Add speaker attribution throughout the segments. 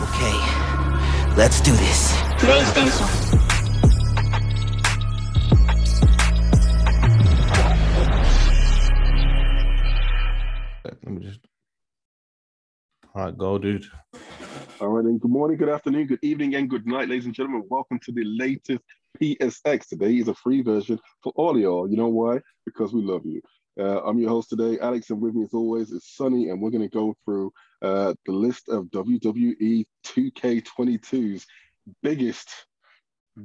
Speaker 1: Okay, let's do this. PlayStation.
Speaker 2: Let me just. All right, go, dude.
Speaker 3: All right, then. Good morning, good afternoon, good evening, and good night, ladies and gentlemen. Welcome to the latest PSX. Today is a free version for all of y'all. You know why? Because we love you. Uh, I'm your host today, Alex, and with me as always is Sunny, and we're going to go through uh, the list of WWE 2K22's biggest,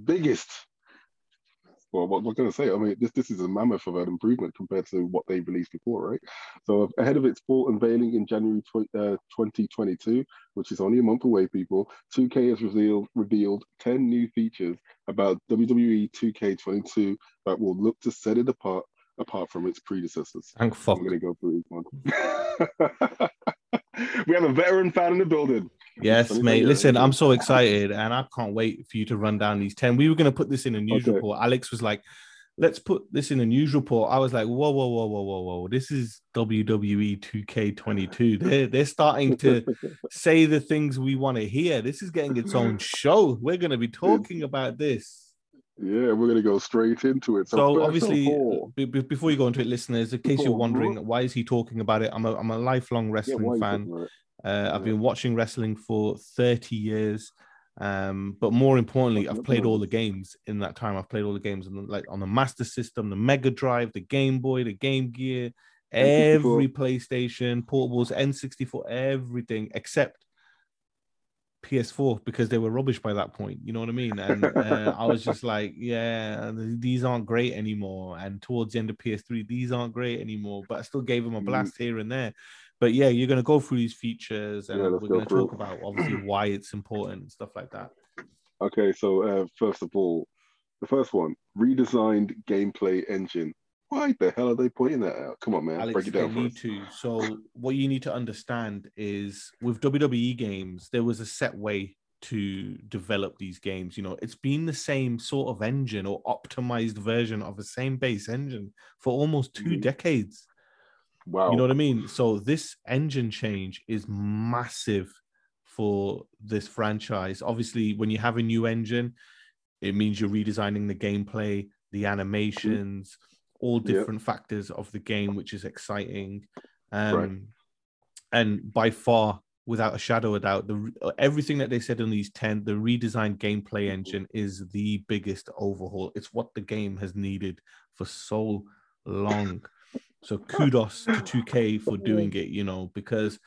Speaker 3: biggest. Well, what am I going to say? I mean, this this is a mammoth of an improvement compared to what they released before, right? So ahead of its full unveiling in January tw- uh, 2022, which is only a month away, people, 2K has revealed revealed 10 new features about WWE 2K22 that will look to set it apart apart from its predecessors.
Speaker 2: Thank fuck.
Speaker 3: I'm going to go through each one. we have a veteran fan in the building.
Speaker 2: Yes, mate. Listen. I'm so excited and I can't wait for you to run down these 10. We were going to put this in a news
Speaker 3: Okay.
Speaker 2: report. Alex was like, let's put this in a news report. I was like, whoa, whoa, whoa, whoa, whoa, whoa. This is WWE 2K22. They're, they're starting to say the things we want to hear. This is getting its own show. We're going to be talking about this.
Speaker 3: Yeah, we're going to go straight into it.
Speaker 2: So
Speaker 3: of
Speaker 2: obviously, be- before you go into it, listeners, in case you're wondering why is he talking about it, I'm a I'm a lifelong wrestling
Speaker 3: are you
Speaker 2: fan.
Speaker 3: talking about it?
Speaker 2: Uh, I've been watching wrestling for 30 years. Um, but more importantly, I've played all the games in that time. I've played all the games on the, like on the Master System, the Mega Drive, the Game Boy, the Game Gear, every PlayStation, portables, N64, everything except PS4 because they were rubbish by that point. You know what I mean? And uh, I was just like, yeah, these aren't great anymore. And towards the end of PS3, these aren't great anymore. But I still gave them a
Speaker 3: Mhm.
Speaker 2: blast here and there. But yeah, you're going to go through these features and
Speaker 3: Yeah,
Speaker 2: we're going
Speaker 3: go
Speaker 2: to talk about obviously why it's important and stuff like that.
Speaker 3: Okay, so uh, first of all, the first one redesigned gameplay engine. Why the hell are they pointing that out? Come on, man,
Speaker 2: Alex,
Speaker 3: break it
Speaker 2: they
Speaker 3: down for
Speaker 2: need
Speaker 3: us.
Speaker 2: to. So what you need to understand is with WWE games, there was a set way to develop these games. You know, it's been the same sort of engine or optimized version of the same base engine for almost 2
Speaker 3: Mhm.
Speaker 2: decades.
Speaker 3: Wow.
Speaker 2: You know what I mean? So this engine change is massive for this franchise. Obviously, when you have a new engine, it means you're redesigning the gameplay, the animations, all
Speaker 3: Mm-hmm. Yep.
Speaker 2: different factors of the game, which is exciting. Um,
Speaker 3: Right.
Speaker 2: And by far, without a shadow of doubt, the everything that they said in these ten, the redesigned gameplay
Speaker 3: Mm-hmm.
Speaker 2: engine is the biggest overhaul. It's what the game has needed for so long. So kudos to 2K for doing it, you know, because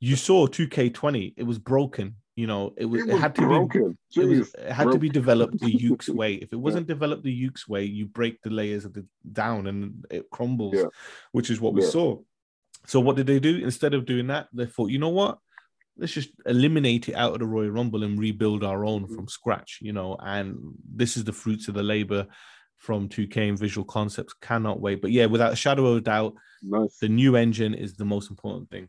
Speaker 2: you saw 2K20, it was broken, you know, it was
Speaker 3: it
Speaker 2: it, had to be it, was, it had to be developed the Yuke's way. If it wasn't developed the Yuke's way, you break the layers of the down and it crumbles,
Speaker 3: Yeah.
Speaker 2: which is what we
Speaker 3: Yeah.
Speaker 2: saw. So what did they do? Instead of doing that, they thought, you know what? Let's just eliminate it out of the Royal Rumble and rebuild our own
Speaker 3: Mm-hmm.
Speaker 2: from scratch, you know. And this is the fruits of the labor from 2K and Visual Concepts. Cannot wait. But yeah, without a shadow of a doubt,
Speaker 3: Nice.
Speaker 2: the new engine is the most important thing.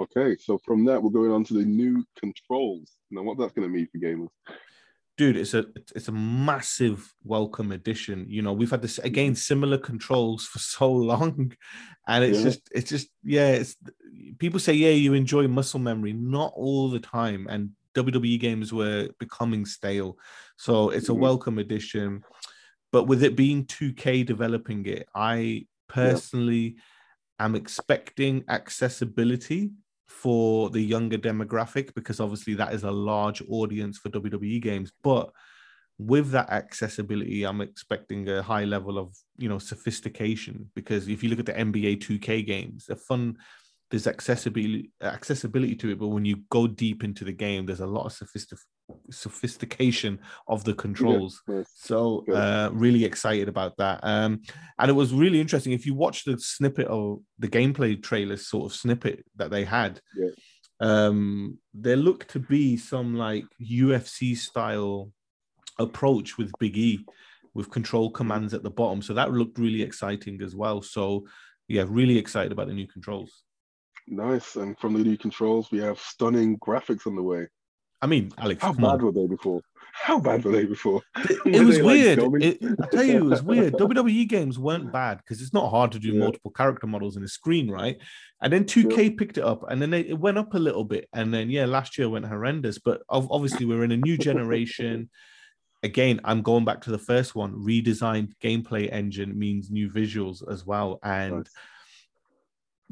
Speaker 3: Okay, so from that we're going on to the new controls. Now, what that's going to mean for gamers?
Speaker 2: dude it's a it's a massive welcome addition you know we've had this again similar controls for so long and it's
Speaker 3: Yeah.
Speaker 2: just it's just yeah it's people say yeah you enjoy muscle memory not all the time and wwe games were becoming stale so it's a
Speaker 3: Mhm.
Speaker 2: welcome addition but with it being 2k developing it i personally am expecting accessibility for the younger demographic because obviously that is a large audience for WWE games. But with that accessibility, I'm expecting a high level of you know sophistication because if you look at the NBA 2K games, they're fun. There's accessibility accessibility to it, but when you go deep into the game, there's a lot of sophistic- sophistication of the controls.
Speaker 3: Nice.
Speaker 2: So
Speaker 3: Good.
Speaker 2: uh, really excited about that. Um, and it was really interesting. If you watch the snippet of the gameplay trailer sort of snippet that they had,
Speaker 3: Yeah.
Speaker 2: um, there looked to be some like UFC style approach with Big E with control commands at the bottom. So that looked really exciting as well. So yeah, really excited about the new controls.
Speaker 3: Nice. And from the new controls, we have stunning graphics on the way.
Speaker 2: I mean, Alex,
Speaker 3: how bad on. were they before? How bad were they before?
Speaker 2: It, was weird. Like it, I tell you, it was weird. WWE games weren't bad because it's not hard to do yeah. multiple character models in a screen, right? And then 2K yeah. picked it up, and then they, it went up a little bit, and then yeah, last year went horrendous. But obviously, we're in a new generation. Again, I'm going back to the first one. Redesigned gameplay engine means new visuals as well, and. Nice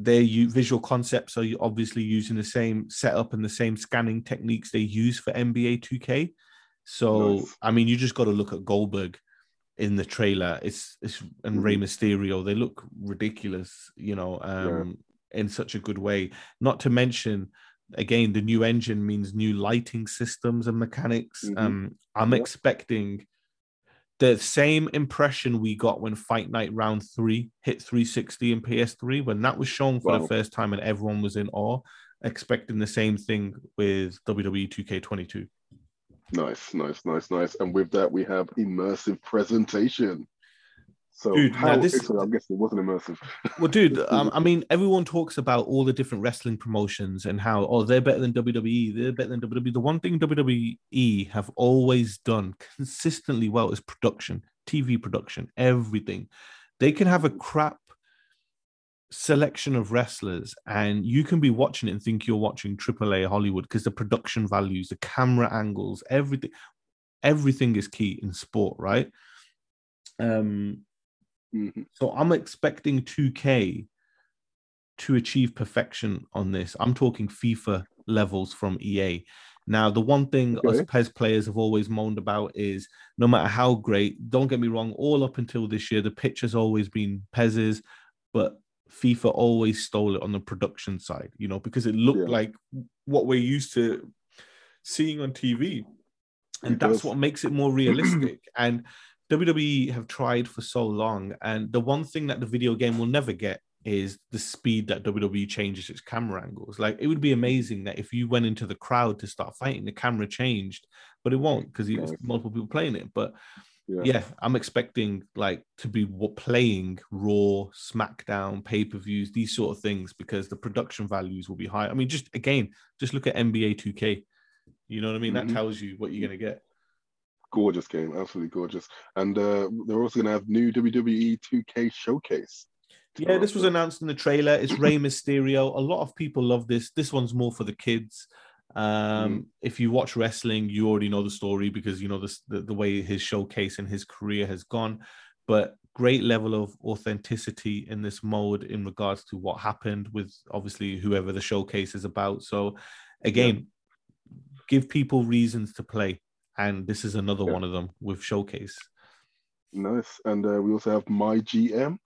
Speaker 2: their visual concepts are obviously using the same setup and the same scanning techniques they use for NBA 2K. So nice. I mean, you just got to look at Goldberg in the trailer. It's it's and mm-hmm. Rey Mysterio. They look ridiculous, you know, um, yeah. in such a good way. Not to mention, again, the new engine means new lighting systems and mechanics. Mm-hmm. Um, I'm yep. expecting the same impression we got when Fight Night Round Three hit 360 and PS3 when that was shown for wow. the first time and everyone was in awe. Expecting the same thing with WWE 2K22.
Speaker 3: Nice, nice, nice, nice. And with that, we have immersive presentation. So
Speaker 2: dude,
Speaker 3: how,
Speaker 2: this,
Speaker 3: I'm guessing it wasn't immersive.
Speaker 2: Well, dude, um, I mean, everyone talks about all the different wrestling promotions and how oh they're better than WWE, they're better than WWE. The one thing WWE have always done consistently well is production, TV production, everything. They can have a crap selection of wrestlers and you can be watching it and think you're watching AAA Hollywood because the production values, the camera angles, everything, everything is key in sport, right? Um, Mm-hmm. So I'm expecting 2K to achieve perfection on this. I'm talking FIFA levels from EA. Now, the one thing okay. us PES players have always moaned about is no matter how great, don't get me wrong, all up until this year, the pitch has always been PES's, but FIFA always stole it on the production side, you know, because it looked yeah. like what we're used to seeing on TV. And that's what makes it more realistic. and WWE have tried for so long, and the one thing that the video game will never get is the speed that WWE changes its camera angles. Like it would be amazing that if you went into the crowd to start fighting, the camera changed, but it won't because multiple people playing it. But yeah. yeah. I'm expecting like to be playing Raw, SmackDown, pay per views, these sort of things because the production values will be high. I mean, just again, just look at NBA 2K. You know what I mean? Mm-hmm. That tells you what you're gonna get
Speaker 3: gorgeous game, absolutely gorgeous. And uh, they're also going to have new WWE 2K showcase.
Speaker 2: Yeah, this was announced in the trailer. It's Rey Mysterio. A lot of people love this. This one's more for the kids. Um, mm. If you watch wrestling, you already know the story because you know the, the, the way his showcase and his career has gone. But great level of authenticity in this mode in regards to what happened with obviously whoever the showcase is about. So again, yeah. give people reasons to play and this is another yeah. one of them with showcase.
Speaker 3: Nice, and uh, we also have my GM.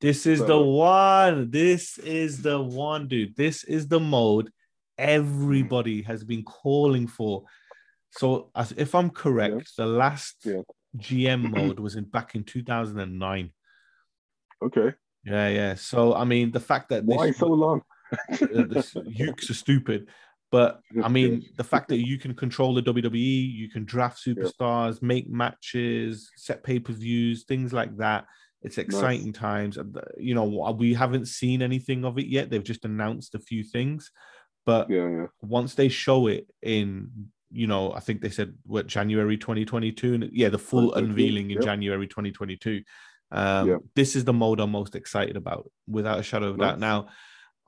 Speaker 2: This is so, the one. This is the one, dude. This is the mode everybody has been calling for. So, as if I'm correct, yeah. the last yeah. GM mode was in back in 2009.
Speaker 3: Okay.
Speaker 2: Yeah, yeah. So, I mean, the fact that
Speaker 3: why so long?
Speaker 2: this, Yuke's are stupid. But I mean, the fact that you can control the WWE, you can draft superstars, yeah. make matches, set pay per views, things like that. It's exciting nice. times. You know, we haven't seen anything of it yet. They've just announced a few things, but
Speaker 3: yeah, yeah.
Speaker 2: once they show it in, you know, I think they said what January 2022, and yeah, the full unveiling in. January 2022. Um. This is the mode I'm most excited about, without a shadow of nice. doubt. Now,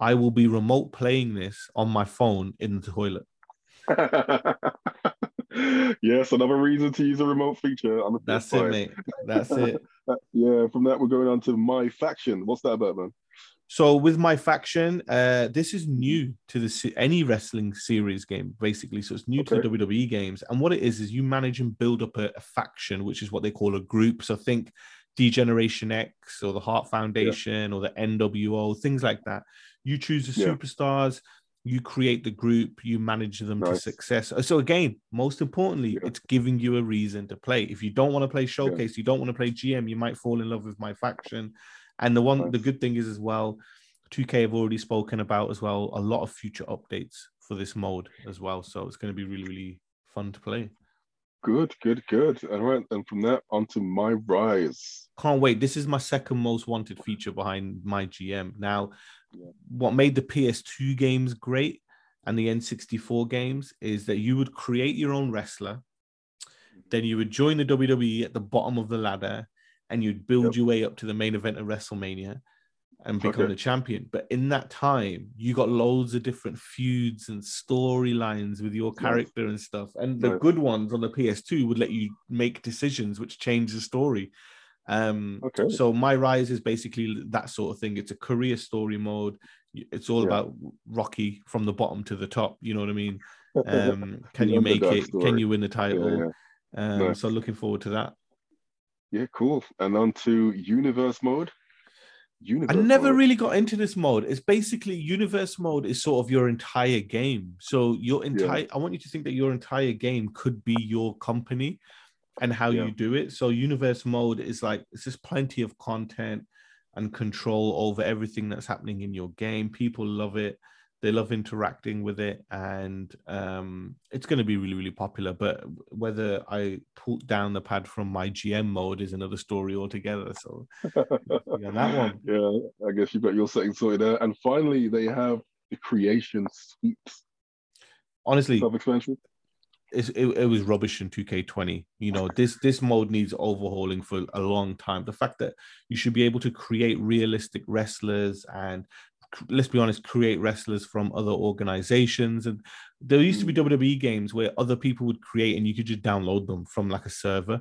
Speaker 2: I will be remote playing this on my phone in the toilet.
Speaker 3: yes, another reason to use a remote feature. On the
Speaker 2: That's it, mate. That's it.
Speaker 3: yeah, from that, we're going on to my faction. What's that about, man?
Speaker 2: So with my faction, uh, this is new to the any wrestling series game, basically. So it's new okay. to the WWE games, and what it is is you manage and build up a, a, faction, which is what they call a group. So think D-Generation X or the Hart Foundation yeah. or the NWO, things like that. You choose the yeah. superstars, you create the group, you manage them nice. to success. Uh, so again, most importantly, yeah. it's giving you a reason to play. If you don't want to play showcase, you don't want to play GM, you might fall in love with my faction. And the one, nice. the good thing is as well, 2K have already spoken about as well a lot of future updates for this mode as well. So it's going to be really, really fun to play.
Speaker 3: Good, good, good. All right, and from that onto my rise.
Speaker 2: Can't wait. This is my second most wanted feature behind my GM. Now, yeah. what made the PS2 games great and the N64 games is that you would create your own wrestler, then you would join the WWE at the bottom of the ladder, and you'd build
Speaker 3: Yep.
Speaker 2: your way up to the main event of WrestleMania and become
Speaker 3: Okay.
Speaker 2: the champion. But in that time, you got loads of different feuds and storylines with your character and stuff. And the
Speaker 3: Nice.
Speaker 2: good ones on the PS2 would let you make decisions which change the story. Um,
Speaker 3: Okay.
Speaker 2: so my rise is basically that sort of thing. It's a career story mode. It's all
Speaker 3: Yeah.
Speaker 2: about Rocky from the bottom to the top. You know what I mean? Um, can you make it?
Speaker 3: story.
Speaker 2: Can you win the
Speaker 3: Yeah,
Speaker 2: title?
Speaker 3: yeah.
Speaker 2: Um,
Speaker 3: Nice.
Speaker 2: So looking forward to that.
Speaker 3: Yeah, cool. And on to universe mode. Universe
Speaker 2: I never
Speaker 3: mode.
Speaker 2: really got into this mode. It's basically universe mode is sort of your entire game. So your entire I want you to think that your entire game could be your company and how
Speaker 3: Yeah.
Speaker 2: you do it. So universe mode is like it's just plenty of content and control over everything that's happening in your game. People love it. They love interacting with it, and um, it's going to be really, really popular. But whether I pull down the pad from my GM mode is another story altogether. So yeah, that one.
Speaker 3: Yeah, I guess you've got your settings sorted there. And finally, they have the creation suites.
Speaker 2: Honestly,
Speaker 3: Self-expansion.
Speaker 2: it's, it, it was rubbish in 2K20. You know, this this mode needs overhauling for a long time. The fact that you should be able to create realistic wrestlers and let's be honest, create wrestlers from other organizations. And there used to be WWE games where other people would create and you could just download them from like a server.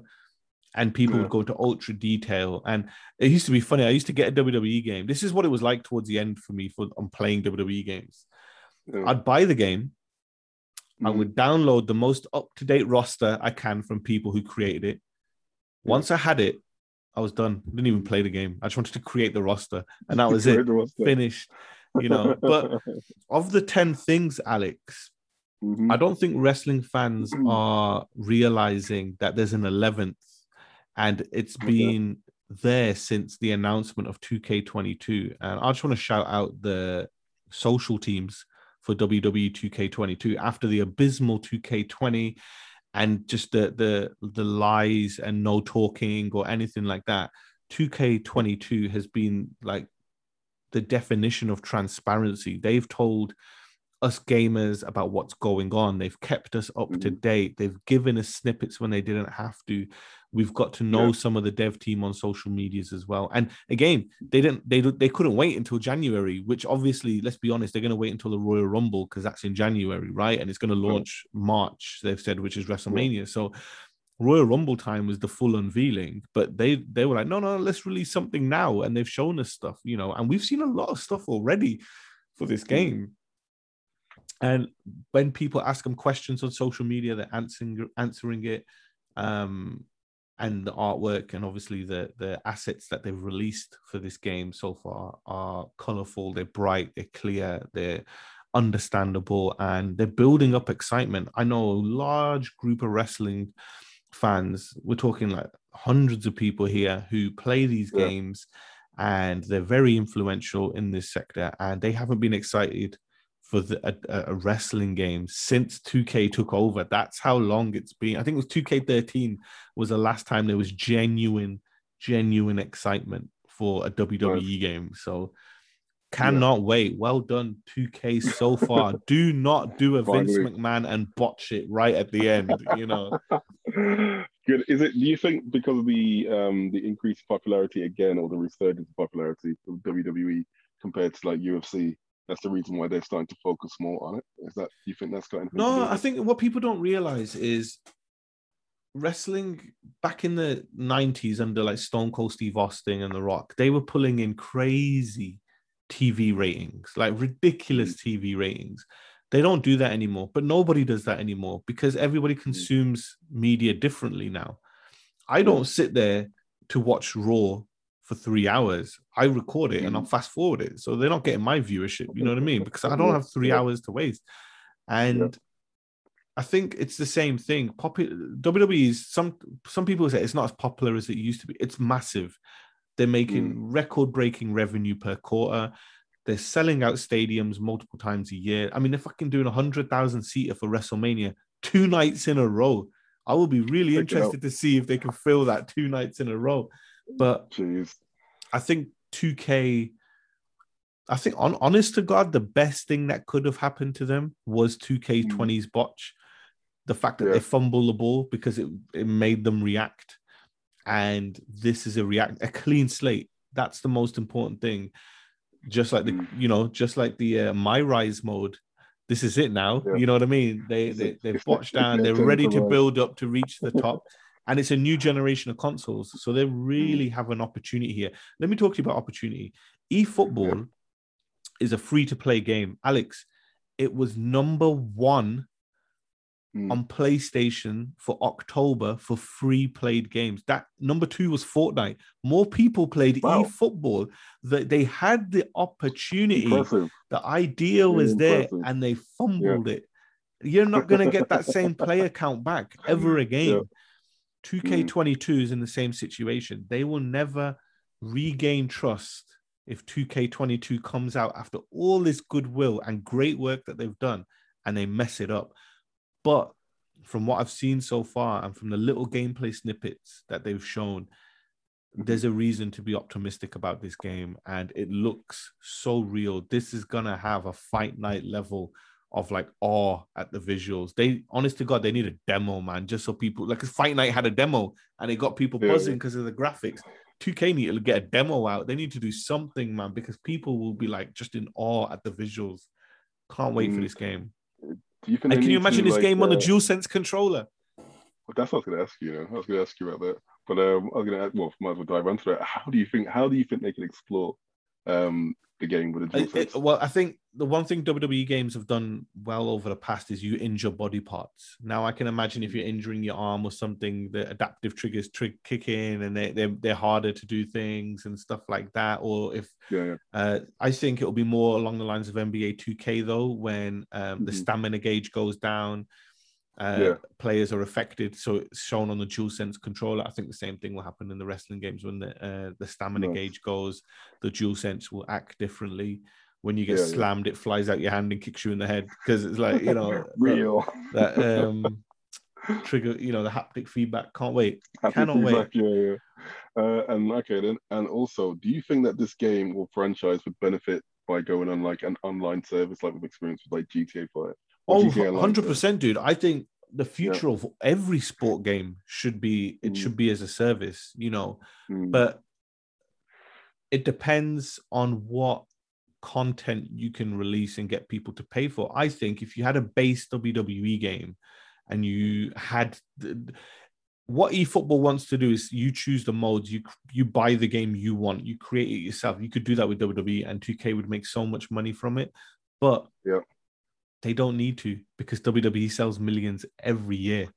Speaker 2: And people
Speaker 3: Yeah.
Speaker 2: would go to ultra detail. And it used to be funny. I used to get a WWE game. This is what it was like towards the end for me for on playing WWE games.
Speaker 3: Yeah.
Speaker 2: I'd buy the game, I
Speaker 3: Mhm.
Speaker 2: would download the most up to date roster I can from people who created it. Once I had it, I was done. Didn't even play the game. I just wanted to create the roster, and that was it. Finished. You know. But of the ten things, Alex,
Speaker 3: Mhm.
Speaker 2: I don't think wrestling fans are realizing that there's an eleventh, and it's been there since the announcement of 2K22. And I just want to shout out the social teams for WWE 2K22 after the abysmal 2K20 and just the the the lies and no talking or anything like that. 2K22 has been like the definition of transparency. They've told us gamers about what's going on. They've kept us up to mm-hmm. date. They've given us snippets when they didn't have to. We've got to know
Speaker 3: Yeah.
Speaker 2: some of the dev team on social medias as well. And again, they didn't they they couldn't wait until January, which obviously, let's be honest, they're going to wait until the Royal Rumble because that's in January, right? And it's going to launch March, they've said, which is WrestleMania. So Royal Rumble time was the full unveiling, but they they were like, no, no, let's release something now, and they've shown us stuff, you know, and we've seen a lot of stuff already for this game. And when people ask them questions on social media, they're answering answering it, um, and the artwork and obviously the the assets that they've released for this game so far are colorful, they're bright, they're clear, they're understandable, and they're building up excitement. I know a large group of wrestling fans. We're talking like hundreds of people here who play these
Speaker 3: Yeah.
Speaker 2: games, and they're very influential in this sector, and they haven't been excited for the, a, a- wrestling game since 2K took over. That's how long it's been. I think it was 2K13 was the last time there was genuine, genuine excitement for a WWE game. So cannot wait. Well done, 2K so far. Do not do a Vince McMahon and botch it right at the end. You know,
Speaker 3: Good. Is it? Do you think because of the um the increased popularity again, or the resurgence of popularity of WWE compared to like UFC, that's the reason why they're starting to focus more on it? Is that? You think that's got anything? to do
Speaker 2: No, I think what people don't realize is wrestling back in the 90s under like Stone Cold Steve Austin and The Rock, they were pulling in crazy TV ratings, like ridiculous mm. TV ratings. They don't do that anymore, but nobody does that anymore because everybody mm. consumes media differently now. I don't sit there to watch Raw for three hours. I record it and I'll mm-hmm. fast forward it. So they're not getting my viewership. You know what I mean? Because I don't
Speaker 3: mm-hmm.
Speaker 2: have three hours to waste. And I think it's the same thing. Popular WWE is some some people say it's not as popular as it used to be. It's massive. They're making mm. record-breaking revenue per quarter. They're selling out stadiums multiple times a year. I mean, they're fucking doing a hundred thousand seater for WrestleMania two nights in a row. I will be really
Speaker 3: Check it out.
Speaker 2: interested to see if they can fill that two nights in a row. But
Speaker 3: Jeez.
Speaker 2: I think 2K, I think, on honest to God, the best thing that could have happened to them was 2K20's mm. botch. The fact that yeah. they fumble the ball because it, it made them react. And this is a react a clean slate. That's the most important thing. Just like the, mm. you know, just like the uh, my rise mode. This is it now. Yeah. You know what I mean? They they they've botched down. They're ready to build up to reach the top. and it's a new generation of consoles. So they really mm. have an opportunity here. Let me talk to you about opportunity. eFootball yeah. is a free to play game. Alex, it was number one mm. on PlayStation for October for free played games. That number two was Fortnite. More people played wow. eFootball. That they had the opportunity. Impressive. The idea was there and they fumbled yeah. it. You're not going to get that same player count back ever again. Yeah 2K22 mm. is in the same situation. They will never regain trust if 2K22 comes out after all this goodwill and great work that they've done and they mess it up. But from what I've seen so far and from the little gameplay snippets that they've shown, there's a reason to be optimistic about this game and it looks so real. This is going to have a fight night level of like awe at the visuals. They, honest to God, they need a demo, man, just so people like Fight Night had a demo and it got people buzzing because of the graphics. 2K need to get a demo out. They need to do something, man, because people will be like just in awe at the visuals. Can't wait mm. for this game. Can you imagine to, this like, game uh, on the uh, DualSense controller?
Speaker 3: Well, that's what I was going to ask you. you know? I was going to ask you about that, but um, I was going to ask. Well, might as well dive into that. How do you think? How do you think they can explore um, the game with a dual
Speaker 2: it, well, I think the one thing WWE games have done well over the past is you injure body parts. Now I can imagine if you're injuring your arm or something, the adaptive triggers trig- kick in and they, they're, they're harder to do things and stuff like that. Or if
Speaker 3: yeah, yeah.
Speaker 2: Uh, I think it'll be more along the lines of NBA 2K though, when um, mm-hmm. the stamina gauge goes down uh, yeah. players are affected. So it's shown on the DualSense controller. I think the same thing will happen in the wrestling games when the uh, the stamina nice. gauge goes. The DualSense will act differently. When you get yeah, slammed, yeah. it flies out your hand and kicks you in the head because it's like you know
Speaker 3: real
Speaker 2: that, that um, trigger. You know the haptic feedback. Can't wait. Haptic Cannot feedback,
Speaker 3: wait. Yeah, yeah. Uh, and okay then, and also, do you think that this game or franchise would benefit by going on like an online service like we've experienced with like GTA Five?
Speaker 2: Oh, 100%, dude. I think the future yeah. of every sport game should be it mm. should be as a service, you know. Mm. But it depends on what content you can release and get people to pay for. I think if you had a base WWE game and you had the, what eFootball wants to do is you choose the modes, you you buy the game you want, you create it yourself. You could do that with WWE, and 2K would make so much money from it. But
Speaker 3: yeah
Speaker 2: they don't need to because WWE sells millions every year.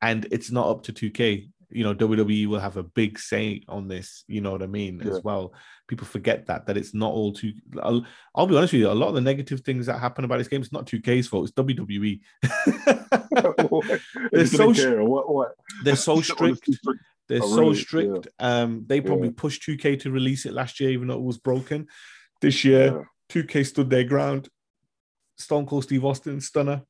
Speaker 2: And it's not up to 2K. You know, WWE will have a big say on this, you know what I mean, yeah. as well. People forget that, that it's not all too. I'll, I'll, be honest with you, a lot of the negative things that happen about this game, it's not 2K's fault, it's WWE. they're, so, what, what? they're so strict. They're oh, so really? strict. Yeah. Um, they probably yeah. pushed 2K to release it last year, even though it was broken. This year, 2K stood their ground Stone Cold Steve Austin, stunner.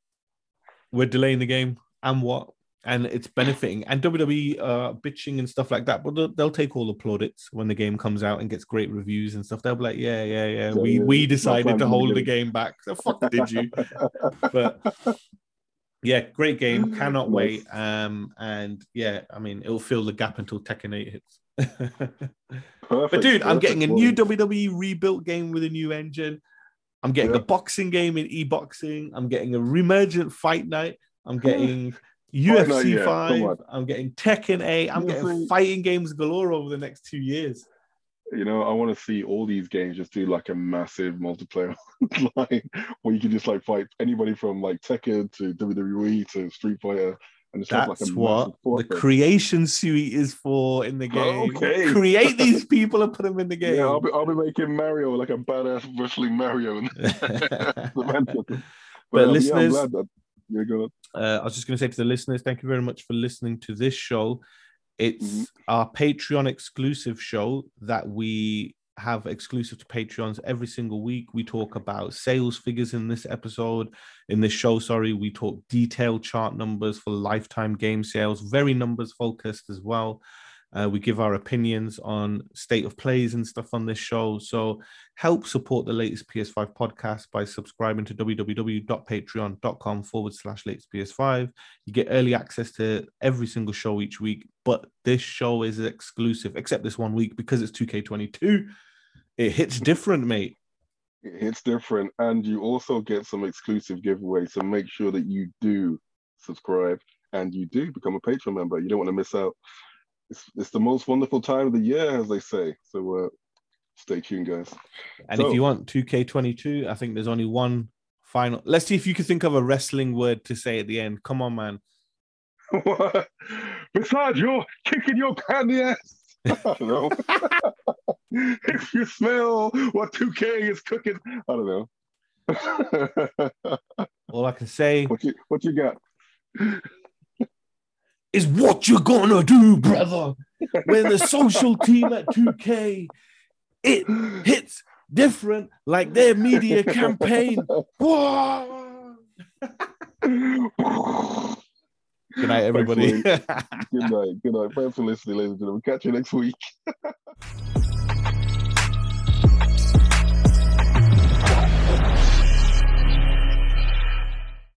Speaker 2: We're delaying the game, and what? And it's benefiting. And WWE uh, bitching and stuff like that, but they'll, they'll, take all the plaudits when the game comes out and gets great reviews and stuff. They'll be like, "Yeah, yeah, yeah, we we decided to hold the game back. The fuck did you?" but yeah, great game. Cannot wait. Um, and yeah, I mean, it'll fill the gap until Tekken 8 hits. but dude, I'm getting a new WWE rebuilt game with a new engine. I'm getting yeah. a boxing game in e-boxing. I'm getting a remergent fight night. I'm getting oh, UFC night, five. I'm getting Tekken 8. I'm getting fighting games galore over the next two years.
Speaker 3: You know, I want to see all these games just do like a massive multiplayer line where you can just like fight anybody from like Tekken to WWE to Street Fighter
Speaker 2: That's like what the creation suite is for in the game. Okay. Create these people and put them in the game.
Speaker 3: Yeah, I'll be, I'll be making Mario like a badass wrestling Mario.
Speaker 2: but, but um, listeners, yeah, that, yeah, uh, I was just going to say to the listeners, thank you very much for listening to this show. It's mm-hmm. our Patreon exclusive show that we have exclusive to Patreons every single week. We talk about sales figures in this episode, in this show. Sorry, we talk detailed chart numbers for lifetime game sales, very numbers focused as well. Uh, we give our opinions on state of plays and stuff on this show. So help support the latest PS5 podcast by subscribing to www.patreon.com forward slash latest PS5. You get early access to every single show each week, but this show is exclusive, except this one week because it's 2K22. It hits different, mate.
Speaker 3: It hits different, and you also get some exclusive giveaways. So make sure that you do subscribe and you do become a Patreon member. You don't want to miss out it's, it's the most wonderful time of the year, as they say. So uh, stay tuned, guys.
Speaker 2: And so, if you want 2K22, I think there's only one final. Let's see if you can think of a wrestling word to say at the end. Come on, man.
Speaker 3: Besides, you're kicking your candy ass. I don't know. if you smell what 2K is cooking, I don't know.
Speaker 2: All I can say.
Speaker 3: What you, what you got?
Speaker 2: Is what you're gonna do, brother. When the social team at 2K, it hits different like their media campaign. Good night, everybody.
Speaker 3: good night. Good night. Thanks for listening, ladies and gentlemen. Catch you next week.